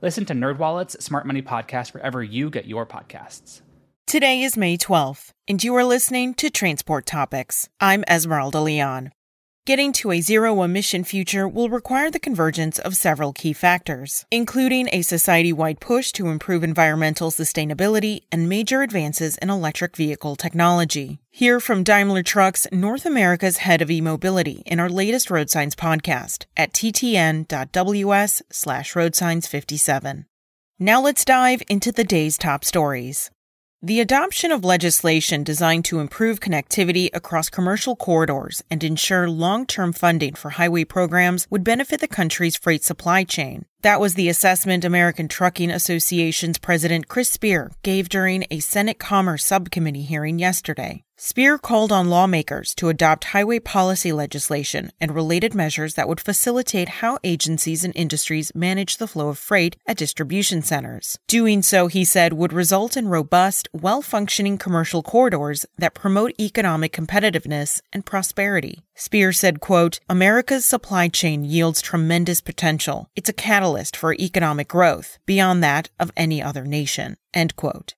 Listen to NerdWallet's Smart Money Podcast wherever you get your podcasts. Today is May 12th, and you are listening to Transport Topics. I'm Esmeralda Leon. Getting to a zero emission future will require the convergence of several key factors, including a society wide push to improve environmental sustainability and major advances in electric vehicle technology. Hear from Daimler Trucks, North America's head of e-mobility, in our latest Road Signs podcast at ttn.ws slash roadsigns57. Now let's dive into the day's top stories. The adoption of legislation designed to improve connectivity across commercial corridors and ensure long term funding for highway programs would benefit the country's freight supply chain. That was the assessment American Trucking Associations President Chris Spear gave during a Senate Commerce Subcommittee hearing yesterday. Spear called on lawmakers to adopt highway policy legislation and related measures that would facilitate how agencies and industries manage the flow of freight at distribution centers. Doing so, he said, would result in robust, well functioning commercial corridors that promote economic competitiveness and prosperity. Spear said, quote, America's supply chain yields tremendous potential. It's a catalyst for economic growth, beyond that of any other nation. End quote.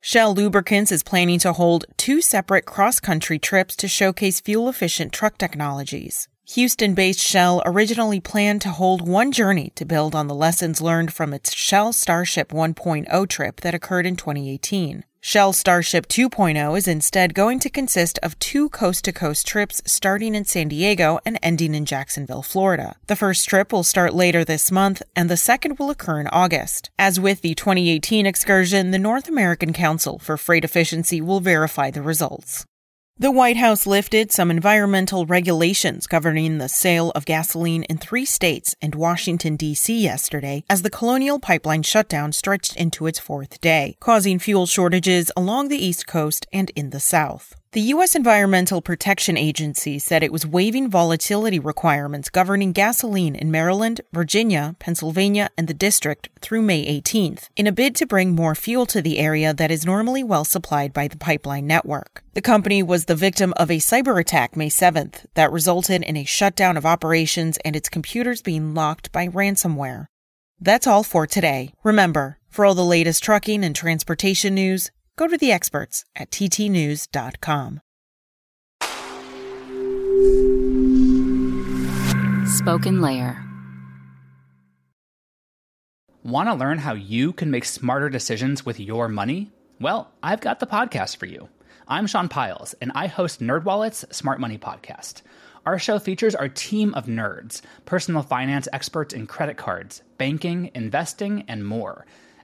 Shell Lubricants is planning to hold two separate cross country trips to showcase fuel efficient truck technologies. Houston based Shell originally planned to hold one journey to build on the lessons learned from its Shell Starship 1.0 trip that occurred in 2018. Shell Starship 2.0 is instead going to consist of two coast to coast trips starting in San Diego and ending in Jacksonville, Florida. The first trip will start later this month, and the second will occur in August. As with the 2018 excursion, the North American Council for Freight Efficiency will verify the results. The White House lifted some environmental regulations governing the sale of gasoline in three states and Washington, D.C. yesterday as the Colonial Pipeline shutdown stretched into its fourth day, causing fuel shortages along the East Coast and in the South. The U.S. Environmental Protection Agency said it was waiving volatility requirements governing gasoline in Maryland, Virginia, Pennsylvania, and the District through May 18th in a bid to bring more fuel to the area that is normally well supplied by the pipeline network. The company was the victim of a cyber attack May 7th that resulted in a shutdown of operations and its computers being locked by ransomware. That's all for today. Remember, for all the latest trucking and transportation news, Go to the experts at ttnews.com. SpokenLayer. Want to learn how you can make smarter decisions with your money? Well, I've got the podcast for you. I'm Sean Pyles, and I host NerdWallet's Smart Money Podcast. Our show features our team of nerds, personal finance experts in credit cards, banking, investing, and more